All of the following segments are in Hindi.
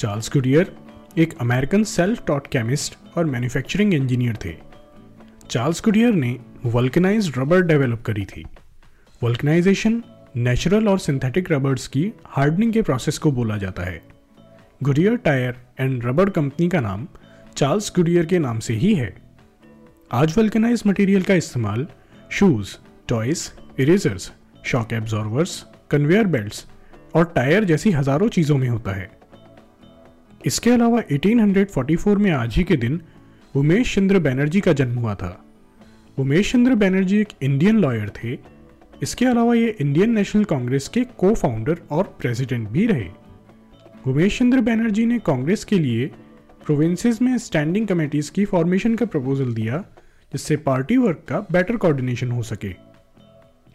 चार्ल्स गुडियर, एक अमेरिकन सेल्फ टॉट केमिस्ट और मैन्युफैक्चरिंग इंजीनियर थे। चार्ल्स गुडियर ने वल्कनाइज रबर डेवलप करी थी। वल्कनाइजेशन नेचुरल और सिंथेटिक रबर्स की हार्डनिंग के प्रोसेस को बोला जाता है। Goodyear Tire and Rubber Company का नाम चार्ल्स गुडियर के नाम से ही है। आज वल्कनाइज मटेरियल का इस्तेमाल shoes toys erasers shock absorbers conveyor belts और टायर जैसी हज़ारों चीज़ों में होता है। इसके अलावा 1844 में आज ही के दिन उमेश चंद्र बैनर्जी का जन्म हुआ था। उमेश चंद्र बैनर्जी एक इंडियन लॉयर थे। इसके अलावा ये इंडियन नेशनल कांग्रेस के को फाउंडर और प्रेसिडेंट भी रहे। उमेश चंद्र बैनर्जी ने कांग्रेस के लिए प्रोविंसेस में स्टैंडिंग कमेटीज की फॉर्मेशन का प्रपोजल दिया, जिससे पार्टी वर्क का बेटर कोऑर्डिनेशन हो सके।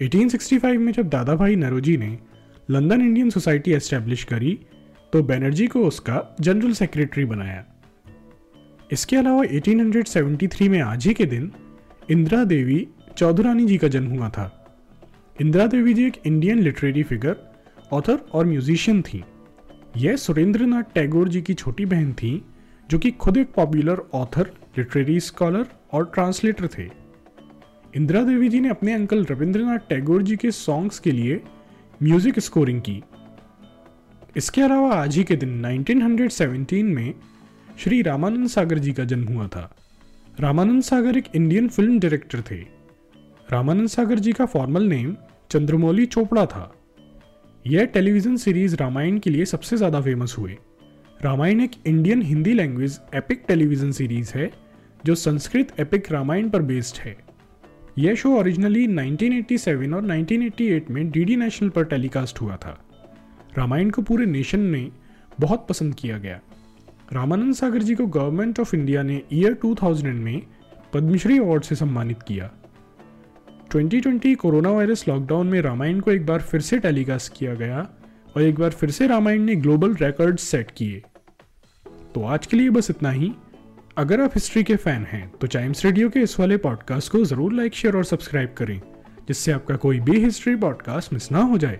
1865 में जब दादा भाई नरोजी ने लंदन इंडियन सोसाइटी एस्टेब्लिश करी तो बैनर्जी को उसका जनरल सेक्रेटरी बनाया। इसके अलावा 1873 में आज ही के दिन इंदिरा देवी चौधुरानी जी का जन्म हुआ था। इंदिरा देवी जी एक इंडियन लिटरेरी फिगर ऑथर और म्यूजिशियन थी। यह सुरेंद्रनाथ टैगोर जी की छोटी बहन थी, जो कि खुद एक पॉपुलर ऑथर लिटरेरी स्कॉलर और ट्रांसलेटर थे। इंदिरा देवी जी ने अपने अंकल रविंद्रनाथ टैगोर जी के सॉन्ग्स के लिए म्यूज़िक स्कोरिंग की। इसके अलावा आज ही के दिन 1917 में श्री रामानंद सागर जी का जन्म हुआ था। रामानंद सागर एक इंडियन फ़िल्म डायरेक्टर थे। रामानंद सागर जी का फॉर्मल नेम चंद्रमौली चोपड़ा था। यह टेलीविज़न सीरीज़ रामायण के लिए सबसे ज़्यादा फ़ेमस हुए। रामायण एक Indian Hindi language epic television series है, जो संस्कृत एपिक रामायण पर बेस्ड है। यह शो ओरिजिनली 1987 और 1988 में डीडी नेशनल पर टेलीकास्ट हुआ था। रामायण को पूरे नेशन ने बहुत पसंद किया गया। रामानंद सागर जी को गवर्नमेंट ऑफ़ इंडिया ने ईयर 2000 में पद्मश्री अवार्ड से सम्मानित किया। 2020 कोरोना वायरस लॉकडाउन में रामायण को एक बार फिर से टेलीकास्ट किया गया और एक बार फिर से रामायण ने ग्लोबल रिकॉर्ड सेट किए। तो आज के लिए बस इतना ही। अगर आप हिस्ट्री के फ़ैन हैं तो चाइम्स रेडियो के इस वाले पॉडकास्ट को ज़रूर लाइक शेयर और सब्सक्राइब करें, जिससे आपका कोई भी हिस्ट्री पॉडकास्ट मिस ना हो जाए।